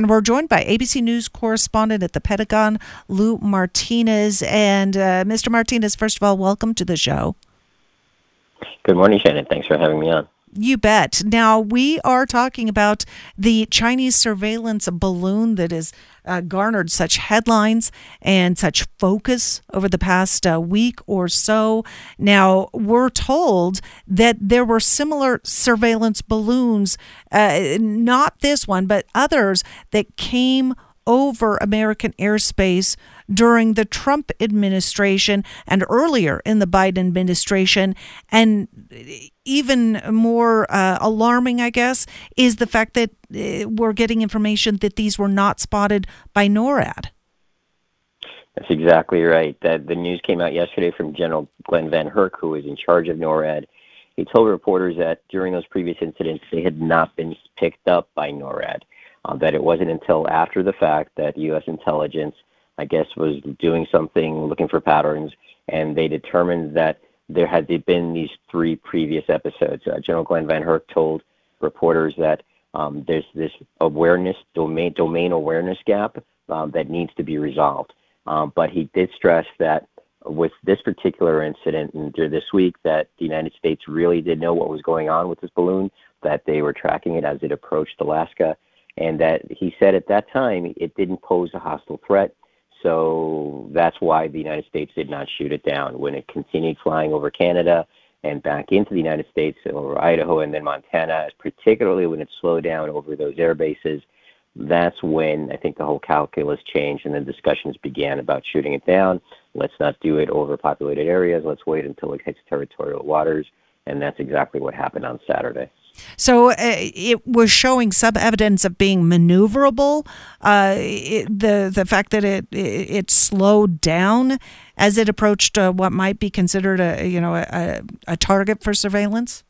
And we're joined by ABC News correspondent at the Pentagon, Lou Martinez. And uh, Mr. Martinez, first of all, welcome to the show. Good morning, Shannon. Thanks for having me on. You bet. Now, we are talking about the Chinese surveillance balloon that has uh, garnered such headlines and such focus over the past uh, week or so. Now, we're told that there were similar surveillance balloons, uh, not this one, but others that came over American airspace during the Trump administration and earlier in the Biden administration. And even more uh, alarming, I guess, is the fact that uh, we're getting information that these were not spotted by NORAD. That's exactly right. That the news came out yesterday from General Glen VanHerck, who who is in charge of NORAD. He told reporters that during those previous incidents, they had not been picked up by NORAD. Uh, that it wasn't until after the fact that U.S. intelligence, I guess, was doing something, looking for patterns, and they determined that there had been these three previous episodes. Uh, General Glen VanHerck told reporters that um, there's this awareness domain domain awareness gap um, that needs to be resolved. Um, but he did stress that with this particular incident and through this week, that the United States really did know what was going on with this balloon, that they were tracking it as it approached Alaska, and that he said at that time it didn't pose a hostile threat. So that's why the United States did not shoot it down. When it continued flying over Canada and back into the United States, over Idaho and then Montana, particularly when it slowed down over those air bases, that's when I think the whole calculus changed and then discussions began about shooting it down. Let's not do it over populated areas. Let's wait until it hits territorial waters. And that's exactly what happened on Saturday. So uh, it was showing some evidence of being maneuverable. Uh, it, the the fact that it, it, it slowed down as it approached uh, what might be considered a you know a, a target for surveillance.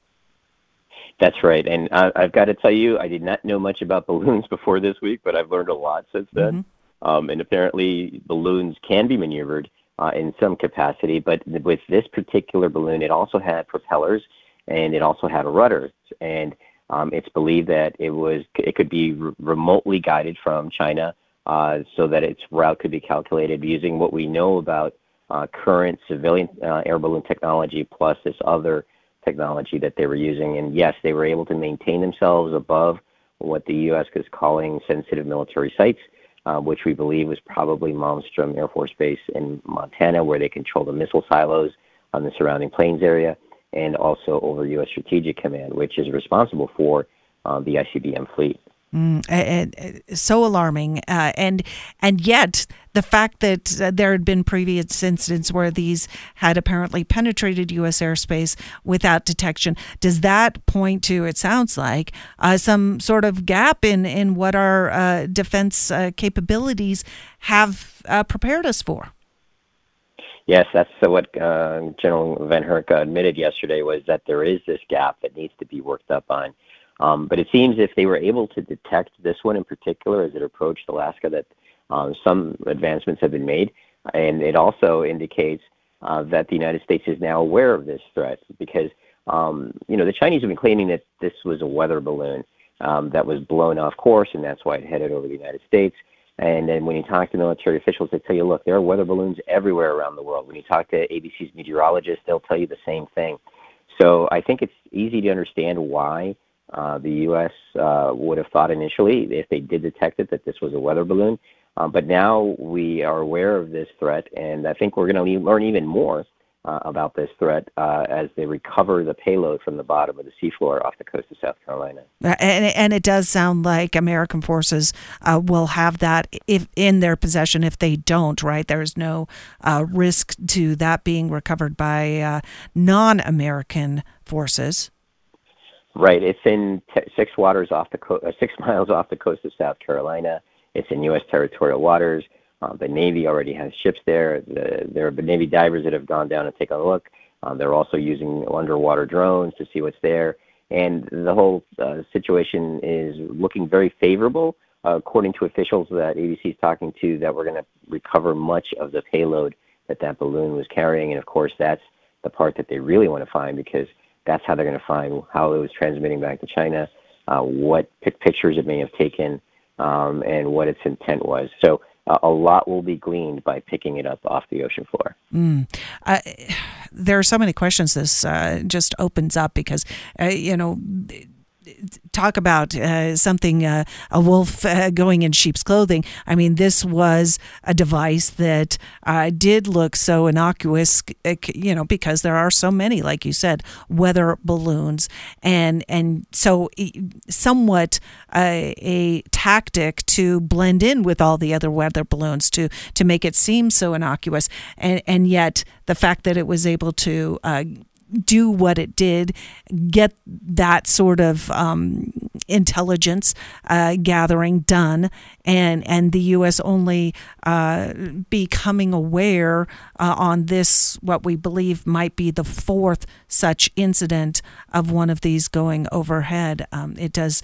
That's right, and I, I've got to tell you, I did not know much about balloons before this week, but I've learned a lot since then. Mm-hmm. Um, and apparently, balloons can be maneuvered uh, in some capacity, but with this particular balloon, it also had propellers and it also had a rudder. And um, it's believed that it was it could be re- remotely guided from China, uh, so that its route could be calculated using what we know about uh, current civilian uh, air balloon technology plus this other technology that they were using. And yes, they were able to maintain themselves above what the U.S. is calling sensitive military sites, uh, which we believe was probably Malmstrom Air Force Base in Montana, where they control the missile silos on the surrounding plains area and also over U.S. Strategic Command, which is responsible for uh, the ICBM fleet. Mm, and, and, so alarming, uh, and and yet the fact that uh, there had been previous incidents where these had apparently penetrated U.S. airspace without detection does that point to? It sounds like uh, some sort of gap in in what our uh, defense uh, capabilities have prepared us for. Yes, that's what uh, General VanHerck admitted yesterday was that there is this gap that needs to be worked up on. Um, but it seems if they were able to detect this one in particular as it approached Alaska, that um, some advancements have been made, and it also indicates uh, that the United States is now aware of this threat because um, you know the Chinese have been claiming that this was a weather balloon um, that was blown off course, and that's why it headed over the United States. And then when you talk to military officials, they tell you, look, there are weather balloons everywhere around the world. When you talk to ABC's meteorologists, they'll tell you the same thing. So I think it's easy to understand why uh, the U.S. Uh, would have thought initially, if they did detect it, that this was a weather balloon. Um, but now we are aware of this threat, and I think we're going to learn even more about this threat uh, as they recover the payload from the bottom of the seafloor off the coast of South Carolina. Uh, and, and it does sound like American forces uh, will have that if in their possession. If they don't, right, there is no uh, risk to that being recovered by uh, non-American forces. Right. It's in t- six waters off the co- six miles off the coast of South Carolina. It's in U.S. territorial waters. Uh, the Navy already has ships there. The, there have been Navy divers that have gone down and taken a look. Um, they're also using underwater drones to see what's there. And the whole uh, situation is looking very favorable, uh, according to officials that ABC is talking to, that we're going to recover much of the payload that that balloon was carrying. And of course, that's the part that they really want to find because that's how they're going to find how it was transmitting back to China, uh, what pictures it may have taken, um, and what its intent was. So uh, a lot will be gleaned by picking it up off the ocean floor. Mm. Uh, there are so many questions this uh, just opens up because, uh, you know, talk about uh, something uh, a wolf uh, going in sheep's clothing. I mean, this was a device that uh, did look so innocuous, uh, you know, because there are so many, like you said, weather balloons, and and so somewhat a, a tactic to blend in with all the other weather balloons to to make it seem so innocuous, and and yet the fact that it was able to uh, do what it did, get that sort of um, intelligence uh, gathering done, and and the U.S. only uh, becoming aware uh, on this what we believe might be the fourth such incident of one of these going overhead. Um, it does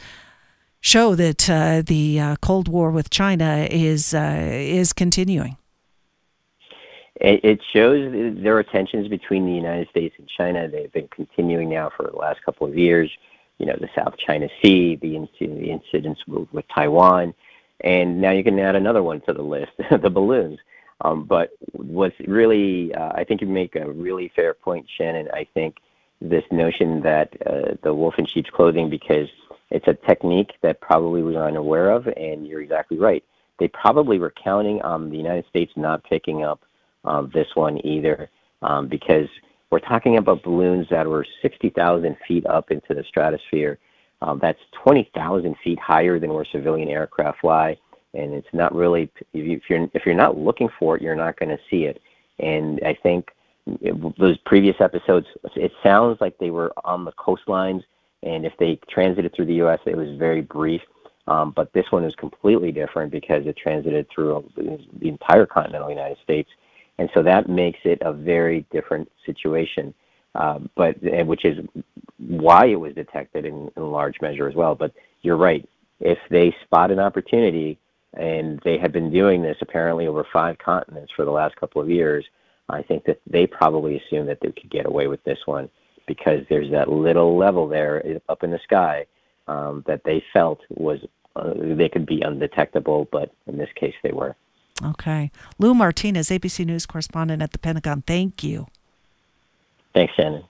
show that uh, the uh, Cold War with China is uh, is continuing it, shows there are tensions between the United States and China. They've been continuing now for the last couple of years. You know, the South China Sea, the, the incidents with, with Taiwan, and now you can add another one to the list, the balloons. Um, but what's really, uh, I think you make a really fair point, Shannon. I think this notion that uh, the wolf in sheep's clothing, because it's a technique that probably we are unaware of, and you're exactly right. They probably were counting on the United States not picking up um, this one either, um, because we're talking about balloons that were 60,000 feet up into the stratosphere. Um, that's 20,000 feet higher than where civilian aircraft fly, and it's not really if you're if you're not looking for it, you're not going to see it. And I think those previous episodes, it sounds like they were on the coastlines, and if they transited through the U.S., it was very brief. Um, but this one is completely different because it transited through the entire continental United States and so that makes it a very different situation. Uh, but which is why it was detected in, in large measure as well. But you're right. If they spot an opportunity, and they had been doing this apparently over five continents for the last couple of years, I think that they probably assumed that they could get away with this one because there's that little level there up in the sky um, that they felt was uh, they could be undetectable, but in this case they were. Okay. Lou Martinez, ABC News correspondent at the Pentagon. Thank you. Thanks, Shannon.